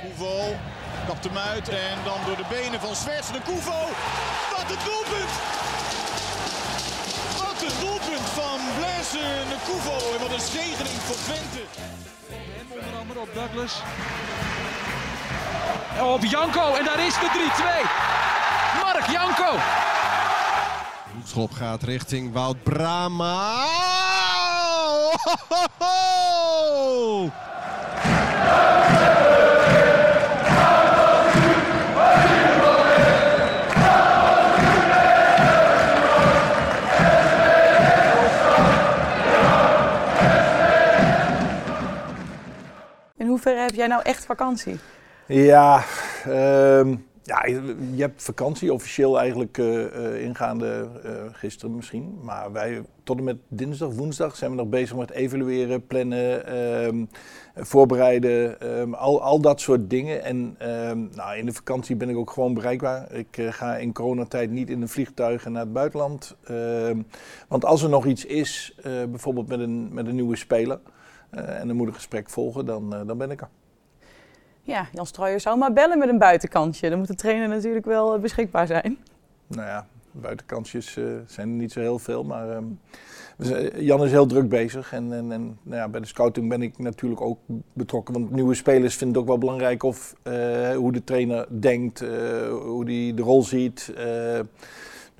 Koevo kapt hem uit en dan door de benen van Zwerts de Koevo. Wat een doelpunt! Wat een doelpunt van Blaise de Koevo en wat een zegening voor Twente. En onder andere op Douglas. Op Janko en daar is de 3-2. Mark Janko. Schop gaat richting Wout Brama. In hoeverre heb jij nou echt vakantie? Ja, ehm, ja, je hebt vakantie officieel eigenlijk eh, eh, ingaande eh, gisteren misschien. Maar wij tot en met dinsdag, woensdag zijn we nog bezig met evalueren, plannen, ehm, voorbereiden, ehm, al, al dat soort dingen. En nou, in de vakantie ben ik ook gewoon bereikbaar. Ik eh, ga in coronatijd niet in een vliegtuig naar het buitenland. Want als er nog iets is, eh, bijvoorbeeld met een, met een nieuwe speler, eh, en er moet een gesprek volgen, dan, eh, dan ben ik er. Ja, Jan Strooijer zou maar bellen met een buitenkantje. Dan moet de trainer natuurlijk wel eh, beschikbaar zijn. Nou ja, buitenkansjes eh, zijn er niet zo heel veel, maar ehm, Jan is heel druk bezig. En, en, en nou ja, bij de scouting ben ik natuurlijk ook betrokken, want nieuwe spelers vinden het ook wel belangrijk of eh, hoe de trainer denkt, eh, hoe hij de rol ziet.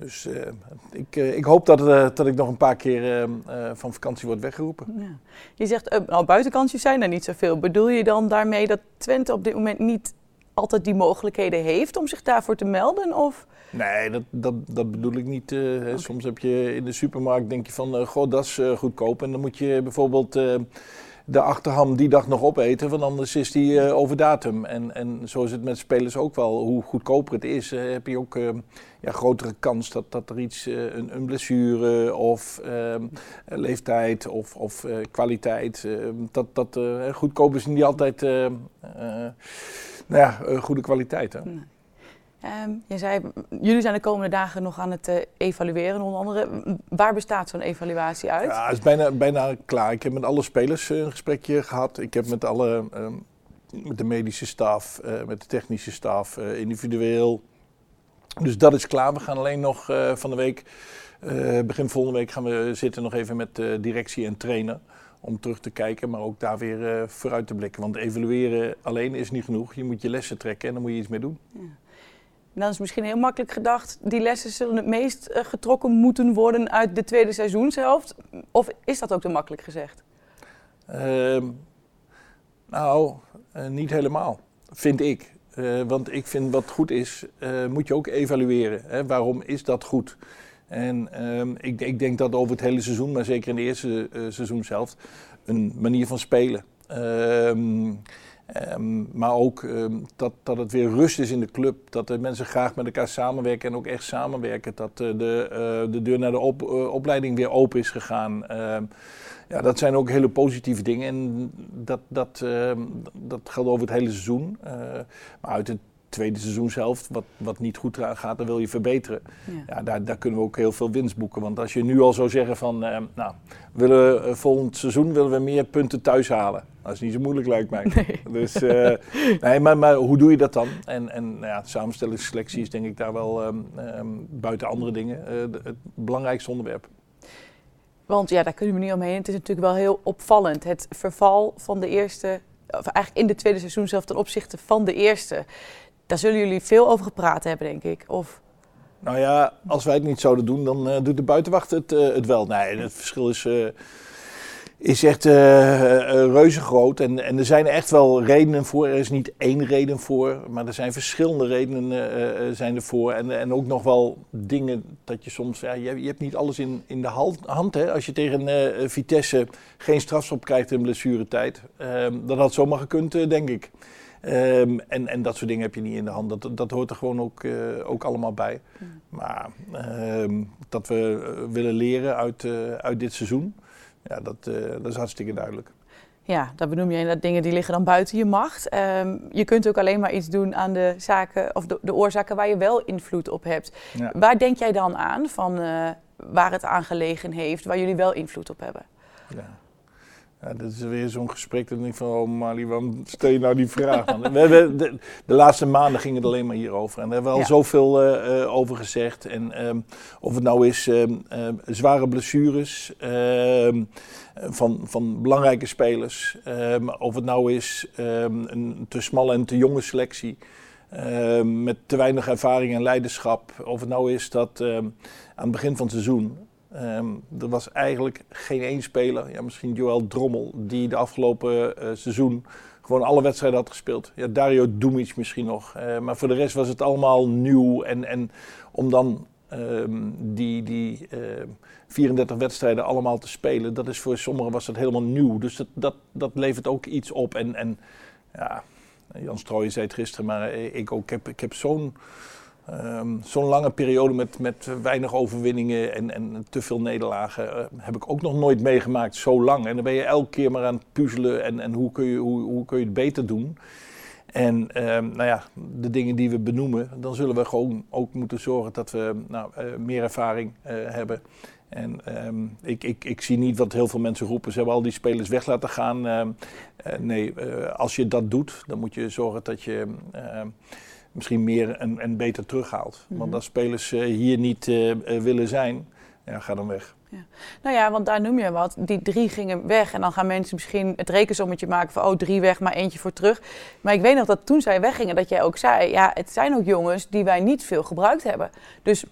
Dus eh, ik, eh, ik hoop dat, eh, dat ik nog een paar keer van vakantie word weggeroepen. Ja. Je zegt, nou, buitenkantjes zijn er niet zoveel. Bedoel je dan daarmee dat Twente op dit moment niet altijd die mogelijkheden heeft om zich daarvoor te melden? Of? Nee, dat, dat, dat bedoel ik niet. Soms heb je in de supermarkt denk je van, goh, dat is goedkoop. En dan moet je bijvoorbeeld de achterham die dag nog opeten, want anders is die eh, over datum. En, en zo is het met spelers ook wel. Hoe goedkoper het is, eh, heb je ook eh, ja, grotere kans dat, dat er iets, een, een blessure of ehm, leeftijd of, of kwaliteit, eh, dat, dat goedkoop is niet altijd nou ja, goede kwaliteit. Hè? Ehm, je zei, jullie zijn de komende dagen nog aan het eh, evalueren, onder andere. Waar bestaat zo'n evaluatie uit? Ja, het is bijna, bijna klaar. Ik heb met alle spelers eh, een gesprekje gehad. Ik heb met alle, ehm, met de medische staf, eh, met de technische staf, individueel. Dus dat is klaar. We gaan alleen nog van de week, begin volgende week gaan we zitten nog even met directie en trainer. Om terug te kijken, maar ook daar weer eh, vooruit te blikken. Want evalueren alleen is niet genoeg. Je moet je lessen trekken en dan moet je iets mee doen. Dan is misschien heel makkelijk gedacht, die lessen zullen het meest eh, getrokken moeten worden uit de tweede seizoenshelft. Of is dat ook te makkelijk gezegd? Ehm, nou, eh, niet helemaal, vind ik. Eh, want ik vind wat goed is, moet je ook evalueren. Hè? Waarom is dat goed? En ehm, ik, ik denk dat over het hele seizoen, maar zeker in de eerste eh, seizoen zelf, een manier van spelen. Ehm, maar ook ehm, dat, dat het weer rust is in de club. Dat de mensen graag met elkaar samenwerken en ook echt samenwerken. Dat eh, de, eh, de deur naar de eh, opleiding weer open is gegaan. Ehm, ja, dat zijn ook hele positieve dingen. En dat, dat, dat geldt over het hele seizoen. Maar uit het tweede seizoen zelf, wat, wat niet goed gaat, dan wil je verbeteren. Ja. Ja, daar, daar kunnen we ook heel veel winst boeken. Want als je nu al zou zeggen van, eh, nou, willen we, eh, volgend seizoen willen we meer punten thuis halen. Dat is niet zo moeilijk lijkt mij. Dus, eh, nee, maar, maar hoe doe je dat dan? En, en nou ja, samenstellingsselectie is denk ik daar wel ehm, ehm, buiten andere dingen het belangrijkste onderwerp. Want ja, daar kunnen we niet omheen. Het is natuurlijk wel heel opvallend. Het verval van de eerste, of eigenlijk in de tweede seizoen zelf ten opzichte van de eerste. Daar zullen jullie veel over gepraat hebben, denk ik. Of, Nou ja, als wij het niet zouden doen, dan eh, doet de buitenwacht het, eh, het wel. Nee, het verschil is, eh, is echt reuze groot. En, en er zijn echt wel redenen voor. Er is niet één reden voor, maar er zijn verschillende redenen zijn ervoor. En, en ook nog wel dingen dat je soms... Ja, je, hebt niet alles in, in de hand. Hè? Als je tegen Vitesse geen strafschop krijgt in blessuretijd. Ehm dat had zomaar gekund, denk ik. Ehm, en, en dat soort dingen heb je niet in de hand. Dat, dat hoort er gewoon ook, eh, ook allemaal bij. Maar ehm, dat we eh, willen leren uit, eh, uit dit seizoen, ja, dat, dat is hartstikke duidelijk. ja, dat benoem je inderdaad dingen die liggen dan buiten je macht. Ehm, je kunt ook alleen maar iets doen aan de zaken of de, de oorzaken waar je wel invloed op hebt. Ja. Waar denk jij dan aan van waar het aan gelegen heeft, waar jullie wel invloed op hebben? Ja. Ja, dat is weer zo'n gesprek dat ik denk van, oh Mali, waarom stel je nou die vraag? we hebben de, de, laatste maanden ging het alleen maar hierover. En daar hebben we al zoveel uh, over gezegd. En um, of het nou is um, um, zware blessures van, van belangrijke spelers. of het nou is een te smalle en te jonge selectie. met te weinig ervaring en leiderschap. Of het nou is dat aan het begin van het seizoen Um, er was eigenlijk geen één speler, ja, misschien Joël Drommel, die de afgelopen uh, seizoen gewoon alle wedstrijden had gespeeld. Ja, Dario Dumic misschien nog. Uh, maar voor de rest was het allemaal nieuw. En, en om dan um, die, die uh, ehm, 34 wedstrijden allemaal te spelen, dat is voor sommigen was dat helemaal nieuw. Dus dat, dat, dat levert ook iets op. En, en ja, Jan Strooijen zei het gisteren, maar ik ook. Ik heb, ik heb zo'n Um, Zo'n lange periode met, met weinig overwinningen en, en te veel nederlagen uh, heb ik ook nog nooit meegemaakt, zo lang. En dan ben je elke keer maar aan het puzzelen en, en hoe, kun je, hoe, hoe kun je het beter doen. En um, nou ja, de dingen die we benoemen, dan zullen we gewoon ook moeten zorgen dat we nou, uh, meer ervaring uh, hebben. En um, ik, ik, ik zie niet wat heel veel mensen roepen. Ze hebben al die spelers weg laten gaan. nee, als je dat doet, dan moet je zorgen dat je misschien meer en, en beter terughaalt. Want mhm. als spelers uh, hier niet uh, willen zijn, ja, ga dan weg. Ja. Nou ja, want daar noem je wat. Die drie gingen weg. En dan gaan mensen misschien het rekensommetje maken van... oh, drie weg, maar eentje voor terug. Maar ik weet nog dat toen zij weggingen, dat jij ook zei... ja, het zijn ook jongens die wij niet veel gebruikt hebben. Dus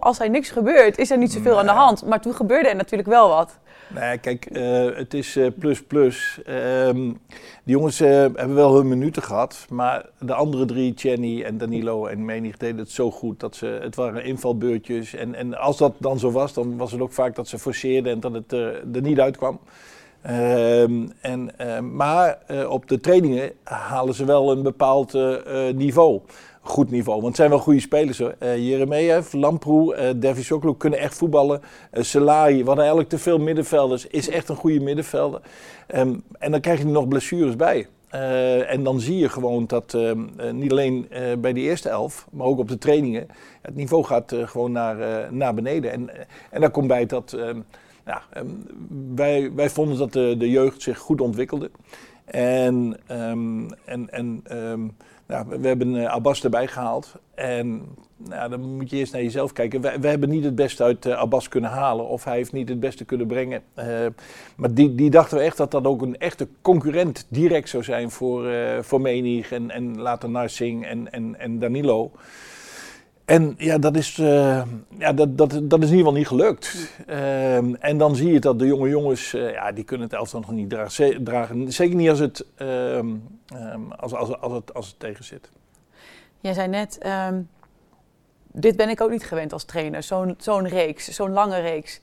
als er niks gebeurt, is er niet zoveel aan de hand. Maar toen gebeurde er natuurlijk wel wat. Nee, kijk, uh, het is uh, plus plus. Um, die jongens uh, hebben wel hun minuten gehad, maar de andere drie, Jenny en Danilo en Menig, deden het zo goed dat ze, het waren invalbeurtjes. En, en als dat dan zo was, dan was het ook vaak dat ze forceerden en dat het er niet uitkwam. Um, en, maar op de trainingen halen ze wel een bepaald niveau goed niveau. Want het zijn wel goede spelers hoor. Uh, Jeremejeff, Lamproe, uh, Davy Sokolo kunnen echt voetballen. Uh, we hadden eigenlijk te veel middenvelders, is echt een goede middenvelder. Um, en dan krijg je er nog blessures bij. Uh, en dan zie je gewoon dat uh, niet alleen bij de eerste elf, maar ook op de trainingen, het niveau gaat gewoon naar, naar beneden. En, en daar komt bij dat ja, um, wij, wij vonden dat de, jeugd zich goed ontwikkelde. En, en, en nou, we hebben uh, Abbas erbij gehaald. En nou, dan moet je eerst naar jezelf kijken. We, we hebben niet het beste uit uh, Abbas kunnen halen. Of hij heeft niet het beste kunnen brengen. Uh, maar die, die dachten we echt dat dat ook een echte concurrent direct zou zijn voor, voor Menig en, en later Narsing en, en, en Danilo. En ja, dat is, uh, ja, dat, dat, dat is in ieder geval niet gelukt. Uh, en dan zie je dat de jonge jongens, uh, ja, die kunnen het elftal nog niet dragen. Zeker niet als het, um, als, als, als, het, als het tegen zit. Jij zei net, dit ben ik ook niet gewend als trainer. Zo'n zo'n reeks, zo'n lange reeks.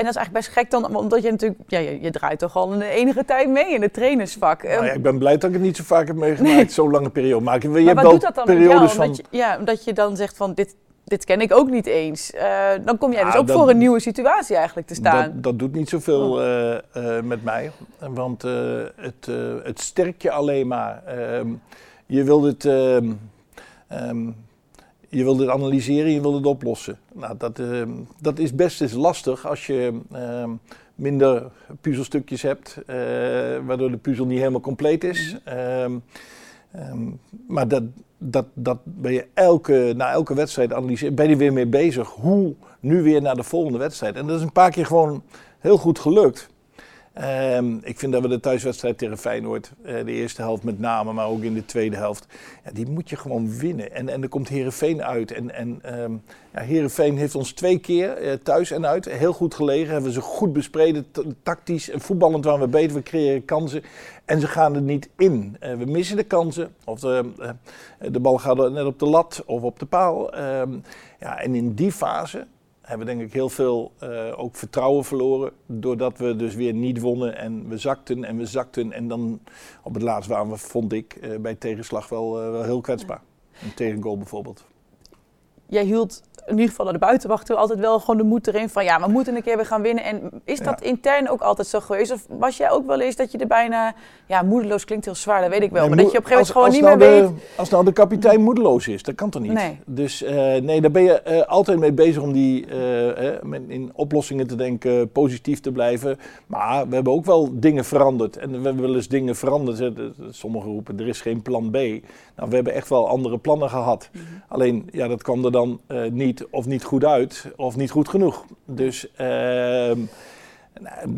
En dat is eigenlijk best gek dan, omdat je natuurlijk, ja, je, je draait toch al een enige tijd mee in het trainersvak. Nou ja, ik ben blij dat ik het niet zo vaak heb meegemaakt, nee. zo'n lange periode. Maar, je maar hebt wat doet dat dan periodes van... je, ja, omdat je dan zegt van, dit, dit ken ik ook niet eens. Uh, dan kom jij dus ook dat, voor een nieuwe situatie eigenlijk te staan. Dat, dat doet niet zoveel uh, uh, met mij, want het, het sterkt je alleen maar. Ehm, je wilt het... Um, je wilt het analyseren, je wilt het oplossen. Nou, dat, uh, dat is best eens lastig als je uh, minder puzzelstukjes hebt, uh, waardoor de puzzel niet helemaal compleet is. Um, um, maar dat, dat, dat ben je elke, na elke wedstrijd analyseren, ben je weer mee bezig. Hoe nu weer naar de volgende wedstrijd? En dat is een paar keer gewoon heel goed gelukt. Um, ik vind dat we de thuiswedstrijd tegen Feyenoord, uh, de eerste helft met name, maar ook in de tweede helft, ja, die moet je gewoon winnen. En, en er komt Herenveen uit. En, en um, ja, Herenveen heeft ons twee keer uh, thuis en uit heel goed gelegen. Hebben ze goed bespreden, tactisch en voetballend waren we beter. We creëren kansen en ze gaan er niet in. Uh, we missen de kansen. Of de, de bal gaat net op de lat of op de paal. Um, ja, en in die fase hebben denk ik heel veel uh, ook vertrouwen verloren. Doordat we dus weer niet wonnen en we zakten en we zakten. En dan op het laatst waren we, vond ik, uh, bij tegenslag wel, uh, wel heel kwetsbaar. Een tegengoal bijvoorbeeld. jij hield in ieder geval naar de buitenwacht toe altijd wel gewoon de moed erin van ja, we moeten een keer weer gaan winnen. En is dat intern ook altijd zo geweest? Of was jij ook wel eens dat je er bijna, ja, moedeloos klinkt heel zwaar, dat weet ik wel. maar dat je op een gegeven moment gewoon niet nou meer weet. Als nou de kapitein moedeloos is, dat kan toch niet? Nee. Dus uh, nee, daar ben je uh, altijd mee bezig om die uh, in oplossingen te denken, positief te blijven. Maar we hebben ook wel dingen veranderd. En we hebben wel eens dingen veranderd. Sommigen roepen, er is geen plan B. Nou, we hebben echt wel andere plannen gehad. Mm -hmm. Alleen, ja, dat kwam er dan niet of niet goed uit of niet goed genoeg. Dus uh,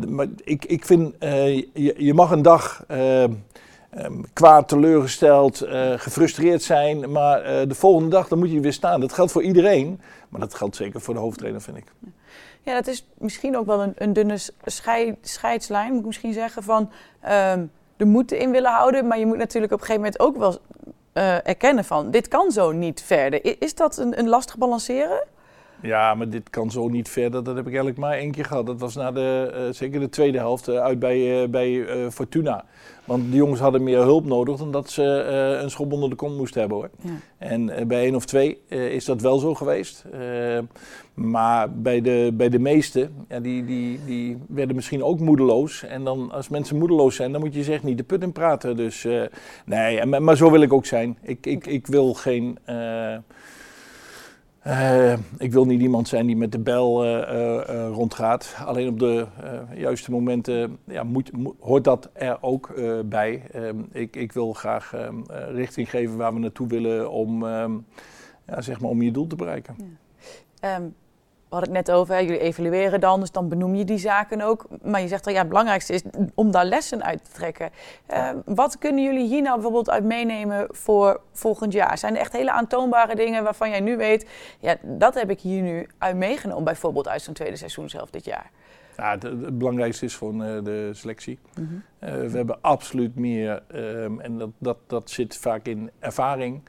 maar ik, ik vind, uh, je, mag een dag uh, um, kwaad, teleurgesteld, uh, gefrustreerd zijn, maar de volgende dag dan moet je weer staan. Dat geldt voor iedereen, maar dat geldt zeker voor de hoofdtrainer, vind ik. Ja, dat is misschien ook wel een, een dunne scheid, scheidslijn, moet ik misschien zeggen, van um, de in willen houden, maar je moet natuurlijk op een gegeven moment ook wel uh, erkennen van dit kan zo niet verder. Is dat een, een lastig balanceren? Ja, maar dit kan zo niet verder. Dat heb ik eigenlijk maar één keer gehad. Dat was na de, uh, zeker de tweede helft uh, uit bij, bij Fortuna. Want de jongens hadden meer hulp nodig dan dat ze een schop onder de kont moesten hebben hoor. Ja. En bij één of twee is dat wel zo geweest. Maar bij de, bij de meesten, ja, die, die, die werden misschien ook moedeloos. En dan als mensen moedeloos zijn, dan moet je zich niet de put in praten. Dus nee, maar, maar, zo wil ik ook zijn. Ik, ik, ik wil geen... Uh, ik wil niet iemand zijn die met de bel rondgaat. Alleen op de juiste momenten ja, moet, moet, hoort dat er ook bij. Ehm, ik, ik, wil graag ehm, richting geven waar we naartoe willen om, um, ja, zeg maar om je doel te bereiken. Ja. Hadden het net over, hè, jullie evalueren dan, dus dan benoem je die zaken ook. Maar je zegt al, ja, het belangrijkste is om daar lessen uit te trekken. wat kunnen jullie hier nou bijvoorbeeld uit meenemen voor volgend jaar? Zijn er echt hele aantoonbare dingen waarvan jij nu weet, ja, dat heb ik hier nu uit meegenomen, bijvoorbeeld uit zo'n tweede seizoen zelf dit jaar? Ja, het, het belangrijkste is gewoon uh, de selectie. Mm -hmm. uh, we hebben absoluut meer, um, en dat, dat, dat zit vaak in ervaring,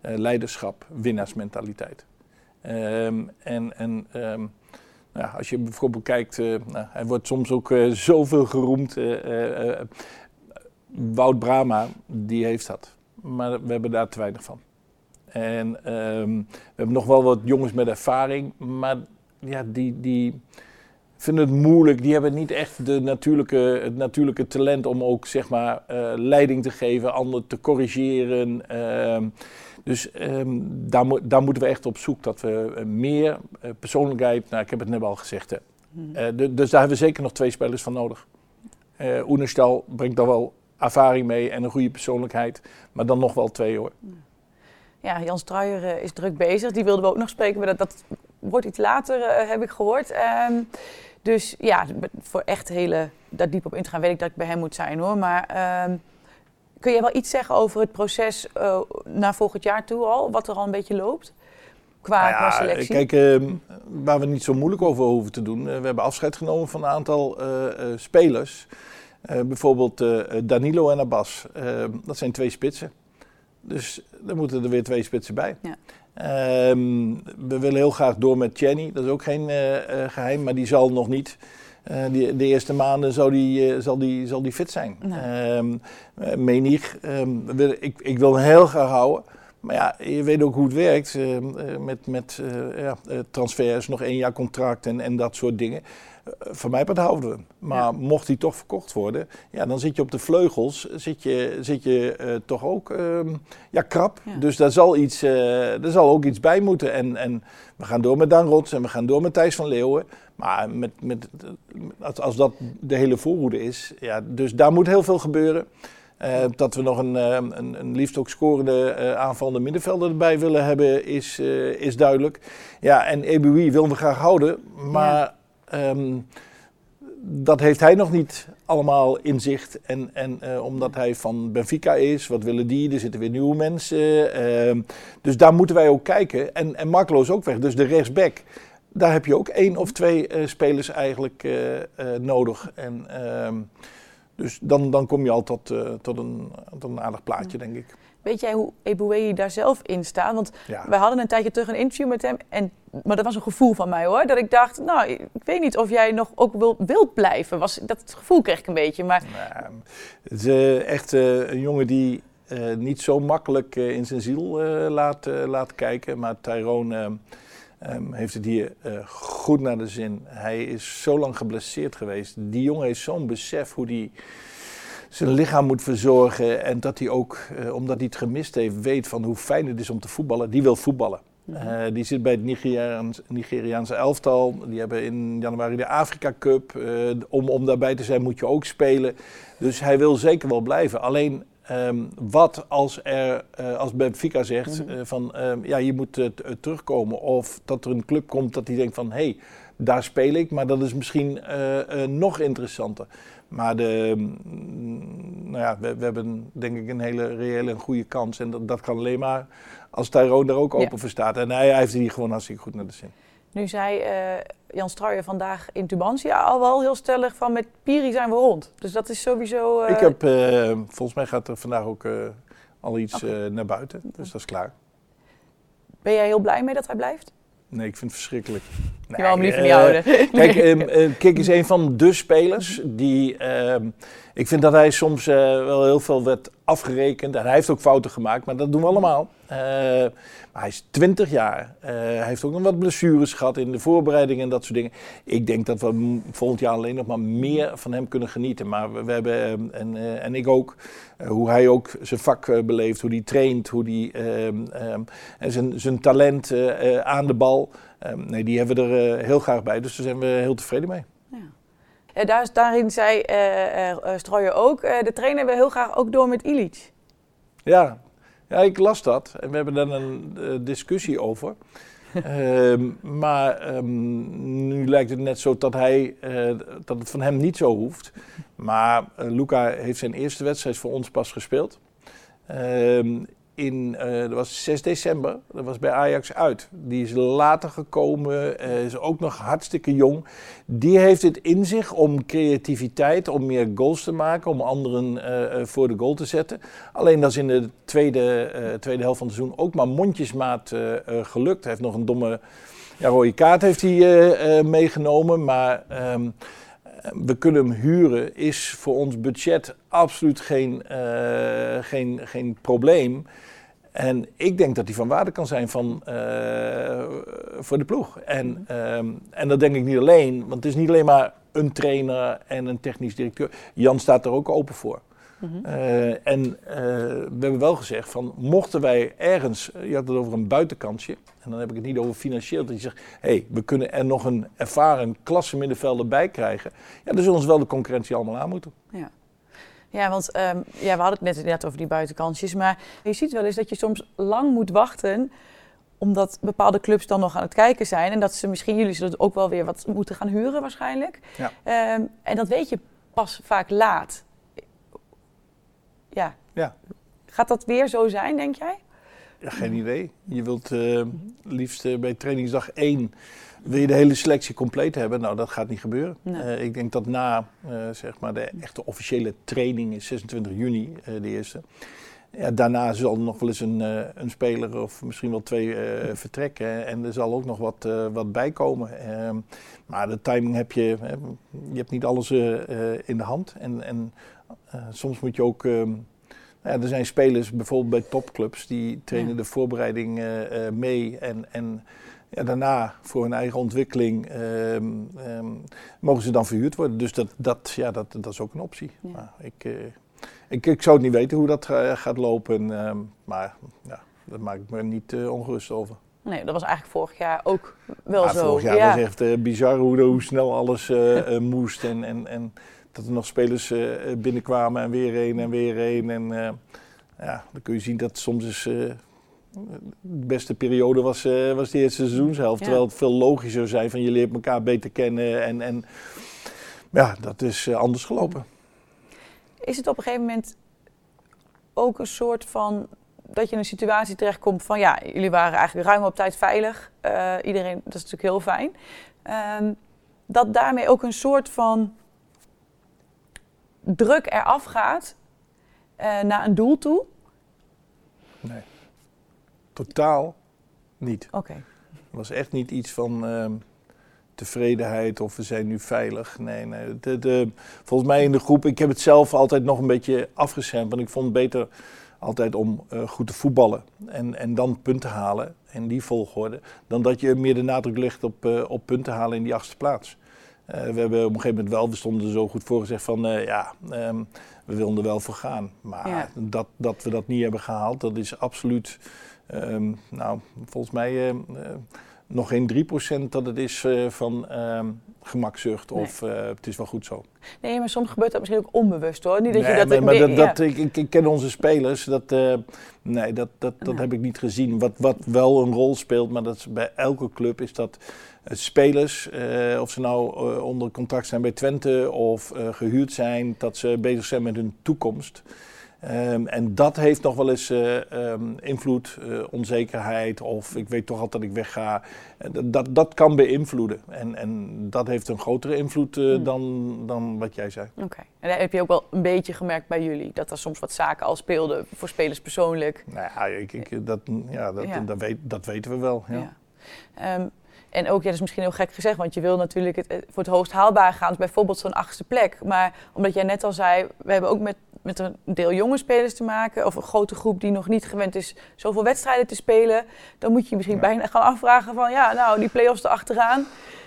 leiderschap, winnaarsmentaliteit. Um, en en um, nou, als je bijvoorbeeld kijkt, nou, hij wordt soms ook zoveel geroemd. Wout Brama, die heeft dat. Maar we hebben daar te weinig van. En we hebben nog wel wat jongens met ervaring, maar ja, die... die vinden het moeilijk. Die hebben niet echt de natuurlijke, het natuurlijke talent om ook zeg maar, uh, leiding te geven, anderen te corrigeren. Dus um, daar, mo daar, moeten we echt op zoek dat we meer uh, persoonlijkheid, nou ik heb het net al gezegd, hè. Mm. dus daar hebben we zeker nog twee spelers van nodig. Uh, Oenerstal brengt dan wel ervaring mee en een goede persoonlijkheid, maar dan nog wel twee hoor. Ja, Jan Struijer is druk bezig. Die wilden we ook nog spreken, maar dat, dat wordt iets later, heb ik gehoord. Um, dus ja, voor echt hele, daar diep op in te gaan, weet ik dat ik bij hem moet zijn hoor. Maar uh, kun je wel iets zeggen over het proces uh, naar volgend jaar toe al? Wat er al een beetje loopt? Qua, nou ja, qua selectie? Kijk, uh, waar we niet zo moeilijk over hoeven te doen. Uh, we hebben afscheid genomen van een aantal spelers. bijvoorbeeld Danilo en Abbas. dat zijn twee spitsen. Dus er moeten er weer twee spitsen bij. Ja. Um, we willen heel graag door met Jenny. Dat is ook geen geheim, maar die zal nog niet. Uh, die, de eerste maanden zal die, zal die, zal die fit zijn. Nee. Um, Menig, um, ik, ik wil hem heel graag houden. Maar ja, je weet ook hoe het werkt met, met ja, transfers, nog één jaar contract en, en dat soort dingen. Van mij part houden we hem. Maar ja. mocht hij toch verkocht worden, ja, dan zit je op de vleugels, zit je, zit je uh, toch ook uh, ja, krap. Ja. Dus daar zal, iets, uh, daar zal ook iets bij moeten. En, en we gaan door met Dan Rots en we gaan door met Thijs van Leeuwen. Maar met, met, als, als dat de hele voorhoede is, ja, dus daar moet heel veel gebeuren. Uh, dat we nog een, een, een liefst ook scorende uh, aanvallende middenvelder erbij willen hebben, is, uh, is duidelijk. Ja, en EBUI willen we graag houden, maar... Ja. Um, dat heeft hij nog niet allemaal in zicht. En, en omdat hij van Benfica is, wat willen die? Er zitten weer nieuwe mensen. Uh, dus daar moeten wij ook kijken. En, en Markelo is ook weg. Dus de rechtsback, daar heb je ook één of twee uh, spelers eigenlijk nodig. En, ehm, dus dan, dan kom je al tot, tot, een, tot een aardig plaatje, denk ik. Weet jij hoe Eboué daar zelf in staat? Want ja. wij hadden een tijdje terug een interview met hem. En, maar dat was een gevoel van mij hoor. Dat ik dacht, nou, ik weet niet of jij nog ook wil, wilt blijven. Was, dat gevoel kreeg ik een beetje. Maar... Nou, het is uh, echt uh, een jongen die eh, niet zo makkelijk eh, in zijn ziel eh, laat, eh, laat kijken. Maar Tyrone ehm, heeft het hier eh, goed naar de zin. Hij is zo lang geblesseerd geweest. Die jongen heeft zo'n besef hoe hij zijn lichaam moet verzorgen. En dat hij ook, eh, omdat hij het gemist heeft, weet van hoe fijn het is om te voetballen. Die wil voetballen. Eh, die zit bij het Nigeriaans, Nigeriaanse elftal. Die hebben in januari de Afrika Cup. Om, om daarbij te zijn moet je ook spelen. Dus hij wil zeker wel blijven. Alleen ehm, wat als er, eh, als Benfica zegt eh, van ehm, ja, je moet eh, terugkomen. Of dat er een club komt dat die denkt van hé, hey, daar speel ik. Maar dat is misschien nog interessanter. Maar de, mm, nou ja, we, we hebben denk ik een hele reële en goede kans. En dat, dat kan alleen maar als Tyrone daar ook Ja. open voor staat. En hij, hij heeft hier gewoon hartstikke goed naar de zin. Nu zei Jan Struijer vandaag in Tubantia al wel heel stellig van met Piri zijn we rond. Dus dat is sowieso... eh, ik heb, eh, volgens mij gaat er vandaag ook eh, al iets naar buiten. Dus dat is klaar. Ben jij heel blij mee dat hij blijft? Nee, ik vind het verschrikkelijk. Je wou hem liever niet houden. Kijk, eh, Kik is een van de spelers die. ehm, ik vind dat hij soms eh, wel heel veel werd afgerekend. En hij heeft ook fouten gemaakt, maar dat doen we allemaal. Eh, maar hij is 20 jaar. Hij heeft ook nog wat blessures gehad in de voorbereiding en dat soort dingen. Ik denk dat we volgend jaar alleen nog maar meer van hem kunnen genieten. Maar we, we hebben, ehm, en, en ik ook, hoe hij ook zijn vak beleeft, hoe hij traint, hoe hij en zijn, zijn talent aan de bal. Ehm, nee, die hebben we er eh, heel graag bij. Dus daar zijn we heel tevreden mee. Eh, daar, daarin zei eh eh, Struijer ook, de trainer wil heel graag ook door met Ilic. Ja. ja, ik las dat en we hebben daar een discussie over. Ehm, maar ehm, nu lijkt het net zo dat, hij, dat het van hem niet zo hoeft. Maar Luca heeft zijn eerste wedstrijd voor ons pas gespeeld. In, eh, dat was 6 december, dat was bij Ajax uit. Die is later gekomen, eh, is ook nog hartstikke jong. Die heeft het in zich om creativiteit, om meer goals te maken, om anderen eh, voor de goal te zetten. Alleen dat is in de tweede, tweede helft van het seizoen ook maar mondjesmaat gelukt. Hij heeft nog een domme ja, rode kaart heeft hij, meegenomen, maar... ehm, we kunnen hem huren, is voor ons budget absoluut geen, eh, geen, geen probleem. En ik denk dat hij van waarde kan zijn van, eh, voor de ploeg. En, ehm, en dat denk ik niet alleen, want het is niet alleen maar een trainer en een technisch directeur. Jan staat er ook open voor. Eh, en eh, we hebben wel gezegd van mochten wij ergens, eh, je had het over een buitenkansje, en dan heb ik het niet over financieel, dat je zegt, hé, hey, we kunnen er nog een ervaren klasse middenvelder bij krijgen. Ja, dan zullen ons wel de concurrentie allemaal aan moeten. Ja. Ja, want ehm, ja, we hadden het net inderdaad over die buitenkansjes. Maar je ziet wel eens dat je soms lang moet wachten. Omdat bepaalde clubs dan nog aan het kijken zijn. En dat ze misschien, jullie zullen ook wel weer wat moeten gaan huren waarschijnlijk. Ja. Ehm, en dat weet je pas vaak laat. Ja. Ja. Gaat dat weer zo zijn, denk jij? Ja, geen idee. Je wilt eh, liefst eh, bij trainingsdag 1 wil je de hele selectie compleet hebben. Nou, dat gaat niet gebeuren. Nee. Eh, ik denk dat na zeg maar de echte officiële training is 26 juni de eerste. Ja, daarna zal er nog wel eens een, een speler of misschien wel twee vertrekken. En er zal ook nog wat, wat bij komen. Ehm, maar de timing heb je, je hebt niet alles in de hand. En, en soms moet je ook. ehm, nou ja, er zijn spelers bijvoorbeeld bij topclubs die trainen Ja. de voorbereiding eh, eh, mee. En, en ja, daarna voor hun eigen ontwikkeling ehm, ehm, mogen ze dan verhuurd worden. Dus dat, dat, ja, dat, dat is ook een optie. Ja. Maar ik, eh, ik, ik zou het niet weten hoe dat eh, gaat lopen. maar ja, daar maak ik me niet eh, ongerust over. Nee, dat was eigenlijk vorig jaar ook wel Maar zo. vorig jaar ja. was echt eh, bizar hoe, hoe snel alles eh, eh, moest. En, en, en dat er nog spelers eh, binnenkwamen en weer een en weer een. En eh, ja, dan kun je zien dat soms is, eh, de beste periode was, was de eerste seizoenshelft. Ja. Terwijl het veel logischer zijn van je leert elkaar beter kennen. En, en ja, dat is anders gelopen. Is het op een gegeven moment ook een soort van dat je in een situatie terechtkomt van ja, jullie waren eigenlijk ruim op tijd veilig. Iedereen, dat is natuurlijk heel fijn. Ehm, dat daarmee ook een soort van druk eraf gaat eh, naar een doel toe. Nee. Totaal niet. Oké. Het was echt niet iets van ehm, tevredenheid of we zijn nu veilig. Nee, nee. De, de, volgens mij in de groep, ik heb het zelf altijd nog een beetje afgeschermd. Want ik vond het beter altijd om eh, goed te voetballen en, en dan punten halen in die volgorde, dan dat je meer de nadruk legt op, uh, op punten halen in die achtste plaats. Uh, we hebben op een gegeven moment wel, we stonden er zo goed voor gezegd van ja, um, we wilden er wel voor gaan. Maar ja. dat, dat we dat niet hebben gehaald, dat is absoluut, um, nou, volgens mij nog geen 3% dat het is van um, gemakzucht of nee. het is wel goed zo. Nee, maar soms gebeurt dat misschien ook onbewust hoor. Niet dat nee, je dat maar, maar dat, dat, ik, ik, ik, ken onze spelers, dat, uh, nee, dat, dat, dat heb ik niet gezien. Wat, wat wel een rol speelt, maar dat is bij elke club, is dat spelers, of ze nou onder contract zijn bij Twente of gehuurd zijn, dat ze bezig zijn met hun toekomst. Um, en dat heeft nog wel eens uh, um, invloed, uh, onzekerheid of ik weet toch altijd dat ik wegga. Dat, dat kan beïnvloeden. En, en dat heeft een grotere invloed uh, hmm. dan, dan wat jij zei. Oké. Okay. En dat heb je ook wel een beetje gemerkt bij jullie, dat er soms wat zaken al speelden voor spelers persoonlijk. Nou ja, ik, ik, dat, ja, dat, ja. Dat, weet, dat weten we wel. Ja. ja. Um, en ook, ja, dat is misschien heel gek gezegd, want je wil natuurlijk het, voor het hoogst haalbaar gaan, dus bijvoorbeeld zo'n achtste plek. Maar omdat jij net al zei, we hebben ook met met een deel jonge spelers te maken, of een grote groep die nog niet gewend is zoveel wedstrijden te spelen, dan moet je misschien ja. bijna gaan afvragen van ja, nou die play-offs erachteraan,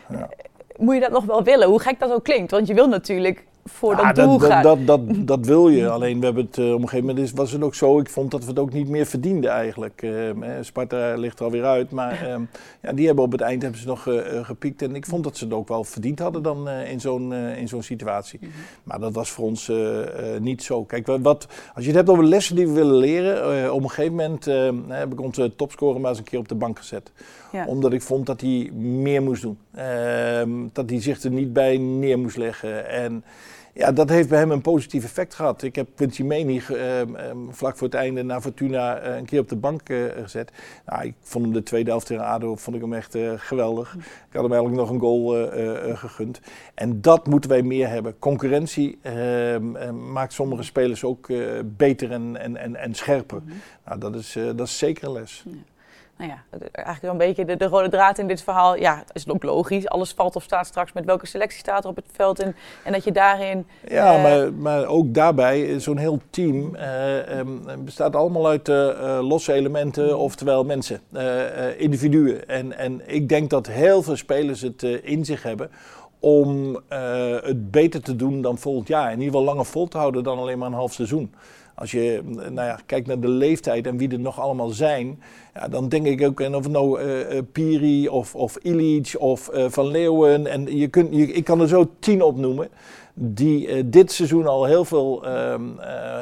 ja. moet je dat nog wel willen? Hoe gek dat ook klinkt, want je wil natuurlijk voor ja, dat doel dat. Dat, dat, dat, wil je. Alleen we hebben het, uh, op een gegeven moment was het ook zo, ik vond dat we het ook niet meer verdienden eigenlijk. Uh, Sparta ligt er alweer uit, maar uh, ja, die hebben op het eind hebben ze nog uh, gepiekt. En ik vond dat ze het ook wel verdiend hadden dan in zo'n in zo'n situatie. Mm -hmm. Maar dat was voor ons niet zo. Kijk, wat, als je het hebt over lessen die we willen leren, op een gegeven moment heb ik onze topscorer maar eens een keer op de bank gezet. Ja. Omdat ik vond dat hij meer moest doen. Ehm, dat hij zich er niet bij neer moest leggen. En ja, dat heeft bij hem een positief effect gehad. Ik heb Quincy Menig uh, um, vlak voor het einde naar Fortuna uh, een keer op de bank uh, gezet. Nou, ik vond hem de tweede helft tegen ADO vond ik hem echt uh, geweldig. Ik had hem eigenlijk nog een goal gegund. En dat moeten wij meer hebben. Concurrentie ehm, maakt sommige spelers ook beter en, en, en, en scherper. Mm -hmm. Nou, dat is, dat is zeker een les. Ja nou ja, eigenlijk wel een beetje de, de, rode draad in dit verhaal. Ja, is het ook logisch. Alles valt of staat straks met welke selectie staat er op het veld. En, en dat je daarin... Ja, uh, maar, maar ook daarbij, zo'n heel team uh, um, bestaat allemaal uit uh, losse elementen, oftewel mensen, individuen. En, en ik denk dat heel veel spelers het in zich hebben om het beter te doen dan volgend jaar. In ieder geval langer vol te houden dan alleen maar een half seizoen. Als je nou ja, kijkt naar de leeftijd en wie er nog allemaal zijn, ja, dan denk ik ook, en of nou uh, Piri of, of Ilic of uh, Van Leeuwen, en je kunt, je, ik kan er zo tien opnoemen, die dit seizoen al heel veel ehm,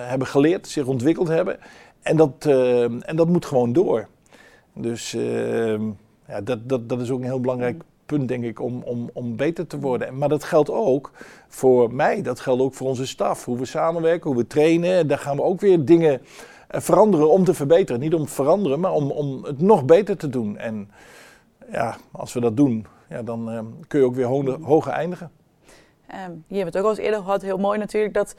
hebben geleerd, zich ontwikkeld hebben. En dat, en dat moet gewoon door. Dus ehm, ja, dat, dat, dat is ook een heel belangrijk punt, denk ik, om, om, om beter te worden. Maar dat geldt ook voor mij, dat geldt ook voor onze staf. Hoe we samenwerken, hoe we trainen. Daar gaan we ook weer dingen veranderen om te verbeteren. Niet om te veranderen, maar om, om het nog beter te doen. En ja, als we dat doen, ja, dan uh, kun je ook weer hoger, hoger eindigen. Um, hier hebben we het ook al eens eerder gehad. Heel mooi natuurlijk dat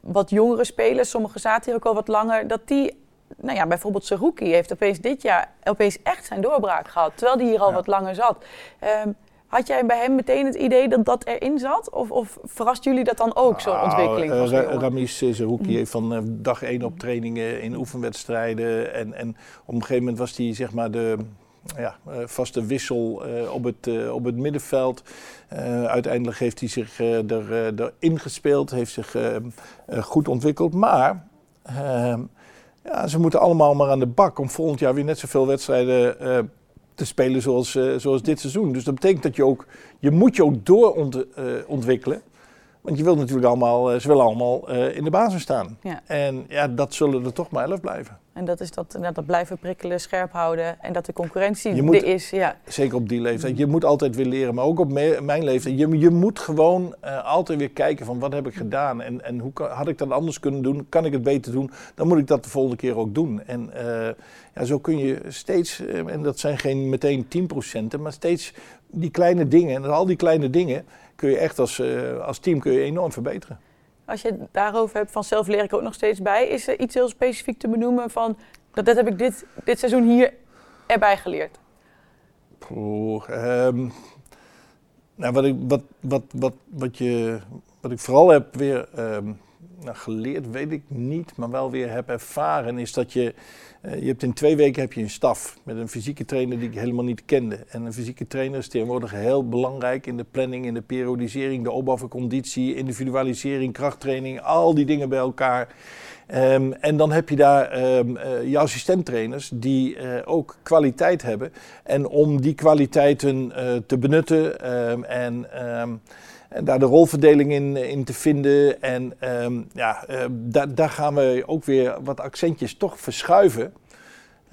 wat jongere spelers, sommigen zaten hier ook al wat langer, dat die nou ja, bijvoorbeeld Seruki heeft opeens dit jaar opeens echt zijn doorbraak gehad, terwijl die hier al ja. wat langer zat. Um, had jij bij hem meteen het idee dat dat erin zat? Of, of verrast jullie dat dan ook, zo'n nou, ontwikkeling? Uh, Ra Ramis Zerouki heeft van uh, dag één op trainingen in oefenwedstrijden. En, en op een gegeven moment was hij zeg maar de ja, vaste wissel op, het, op het middenveld. uiteindelijk heeft hij zich er, er ingespeeld, heeft zich goed ontwikkeld. Maar ja, ze moeten allemaal maar aan de bak om volgend jaar weer net zoveel wedstrijden te spelen zoals, uh, zoals dit seizoen. Dus dat betekent dat je ook, je moet je ook doorontwikkelen. Uh, want je wilt natuurlijk allemaal, uh, ze willen allemaal in de basis staan. Ja. En ja, dat zullen er toch maar elf blijven. En dat is dat, dat blijven prikkelen, scherp houden en dat de concurrentie moet, er is. Ja. Zeker op die leeftijd. Je moet altijd weer leren, maar ook op me, mijn leeftijd. Je, je moet gewoon uh, altijd weer kijken van wat heb ik gedaan en, en hoe kan, had ik dat anders kunnen doen? Kan ik het beter doen? Dan moet ik dat de volgende keer ook doen. En uh, ja, zo kun je steeds, uh, en dat zijn geen meteen 10%, maar steeds die kleine dingen en al die kleine dingen kun je echt als, als team kun je enorm verbeteren. Als je het daarover hebt, van zelf leer ik ook nog steeds bij. Is er iets heel specifiek te benoemen van, dat, dat heb ik dit, dit seizoen hier erbij geleerd? Poeh, um, nou, wat, ik, wat, wat, wat, wat, je, wat ik vooral heb weer um, nou, geleerd, weet ik niet, maar wel weer heb ervaren, is dat je, je hebt in twee weken heb je een staf met een fysieke trainer die ik helemaal niet kende. En een fysieke trainer is tegenwoordig heel belangrijk in de planning, in de periodisering, de opbouw van conditie, individualisering, krachttraining, al die dingen bij elkaar. Um, en dan heb je daar um, uh, je assistenttrainers die uh, ook kwaliteit hebben. En om die kwaliteiten te benutten um, en en daar de rolverdeling in, in te vinden. En um, ja, uh, daar, daar gaan we ook weer wat accentjes toch verschuiven.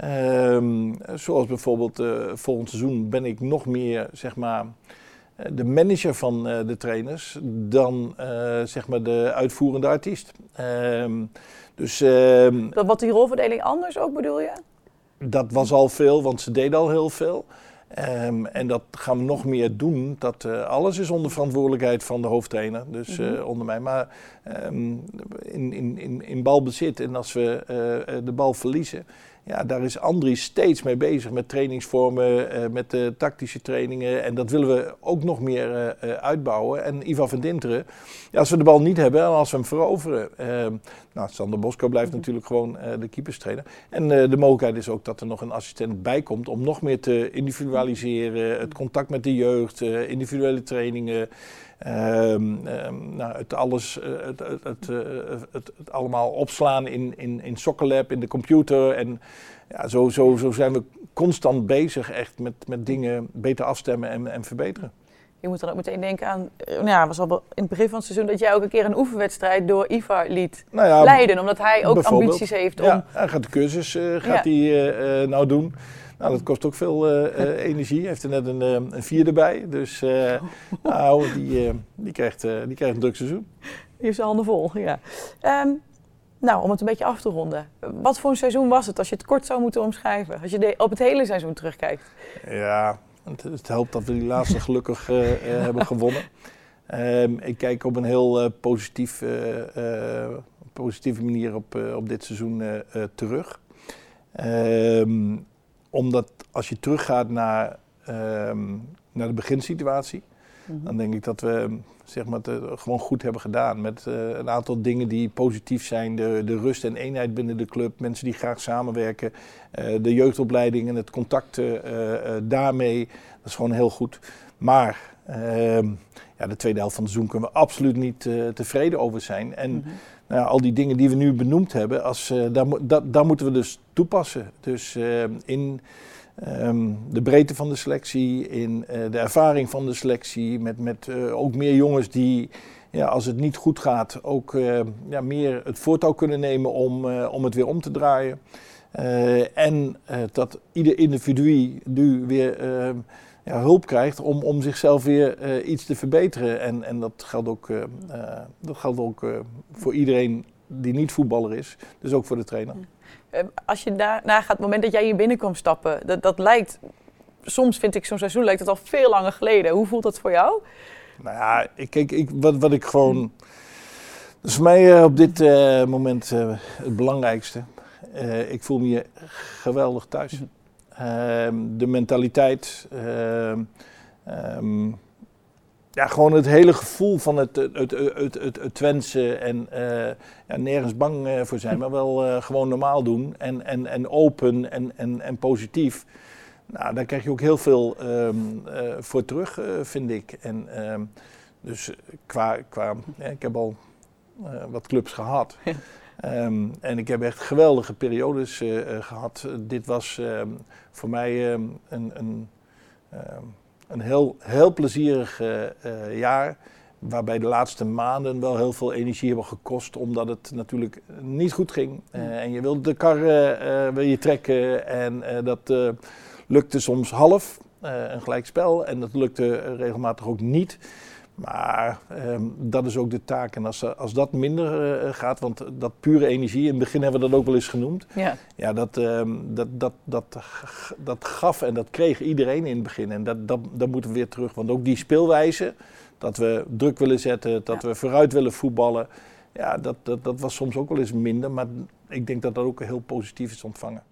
Um, zoals bijvoorbeeld uh, volgend seizoen ben ik nog meer zeg maar, eh, de manager van uh, de trainers dan zeg maar de uitvoerende artiest. Um, dus, dat wat die rolverdeling anders ook bedoel je? Dat was al veel, want ze deden al heel veel. Um, en dat gaan we nog meer doen. Dat, uh, alles is onder verantwoordelijkheid van de hoofdtrainer, dus uh, onder mij. Maar um, in, in, in, in balbezit en als we uh, de bal verliezen, ja, daar is Andries steeds mee bezig met trainingsvormen, uh, met de tactische trainingen. En dat willen we ook nog meer uh, uitbouwen. En Ivan van Dinteren, ja, als we de bal niet hebben en als we hem veroveren. Uh, nou, Sander Bosco blijft mhm. natuurlijk gewoon de keeperstrainer. En de mogelijkheid is ook dat er nog een assistent bij komt om nog meer te individualiseren. Het contact met de jeugd, individuele trainingen. Um, um, nou, het alles, uh, het, het, het, het, allemaal opslaan in, in, in Soccerlab, in de computer. En ja, zo, zo, zo zijn we constant bezig echt met, met dingen beter afstemmen en, en verbeteren. Je moet dan ook meteen denken aan, nou ja, was al in het begin van het seizoen dat jij ook een keer een oefenwedstrijd door Ivar liet nou ja, leiden, omdat hij ook ambities heeft om. Ja, hij gaat de cursus uh, gaat hij, uh, nou doen. Nou, dat kost ook veel uh, energie. Hij heeft er net een, uh, een vierde bij. Dus uh, nou, die, die, krijgt, die krijgt een druk seizoen. Die zijn handen vol, ja. Um, nou, om het een beetje af te ronden. Wat voor een seizoen was het als je het kort zou moeten omschrijven? Als je de, op het hele seizoen terugkijkt. Ja, het, het helpt dat we die laatste gelukkig hebben gewonnen. Um, ik kijk op een heel positief, positieve manier op, op dit seizoen terug. Um, omdat als je teruggaat naar, um, naar de beginsituatie, mm -hmm. dan denk ik dat we zeg maar, het gewoon goed hebben gedaan. Met uh, een aantal dingen die positief zijn. De, de rust en eenheid binnen de club. Mensen die graag samenwerken. Uh, de jeugdopleiding en het contact uh, daarmee. Dat is gewoon heel goed. Maar ehm, ja, de tweede helft van het seizoen kunnen we absoluut niet tevreden over zijn. En mm -hmm nou, al die dingen die we nu benoemd hebben, als, uh, daar, dat, daar moeten we dus toepassen. Dus uh, in um, de breedte van de selectie, in uh, de ervaring van de selectie, met, met ook meer jongens die, ja, als het niet goed gaat, ook ja, meer het voortouw kunnen nemen om, om het weer om te draaien. en dat ieder individu nu weer ja, hulp krijgt om, om zichzelf weer uh, iets te verbeteren. En, en dat geldt ook, uh, uh, dat geldt ook voor iedereen die niet voetballer is, dus ook voor de trainer. Als je daarna gaat, het moment dat jij hier binnenkomt stappen, dat, dat lijkt, soms vind ik zo'n seizoen lijkt het al veel langer geleden. Hoe voelt dat voor jou? Nou ja, ik, ik, ik, wat, wat ik gewoon, dat is voor mij op dit moment het belangrijkste. ik voel me hier geweldig thuis. Ehm, de mentaliteit. Ehm, ehm, ja, gewoon het hele gevoel van het, het, het, het, het Twentse en uh, ja, nergens bang uh, voor zijn, maar wel uh, gewoon normaal doen en, en, en open en, en, en positief. Nou, daar krijg je ook heel veel um, voor terug, vind ik. En, um, dus qua, qua ja, ik heb al wat clubs gehad. Um, en ik heb echt geweldige periodes uh, gehad. Dit was um, voor mij um, een, een, een heel, heel plezierig uh, jaar. Waarbij de laatste maanden wel heel veel energie hebben gekost. Omdat het natuurlijk niet goed ging. Uh, en je wilde de kar wil je trekken. En dat lukte soms half. een gelijkspel. En dat lukte regelmatig ook niet. Maar um, dat is ook de taak. En als, als dat minder uh, gaat, want dat pure energie, in het begin hebben we dat ook wel eens genoemd. Ja, ja dat, um, dat, dat, dat, dat gaf en dat kreeg iedereen in het begin. En dat, dat, dat moeten we weer terug. Want ook die speelwijze, dat we druk willen zetten, dat ja. we vooruit willen voetballen. Ja, dat, dat, dat was soms ook wel eens minder. Maar ik denk dat dat ook heel positief is ontvangen.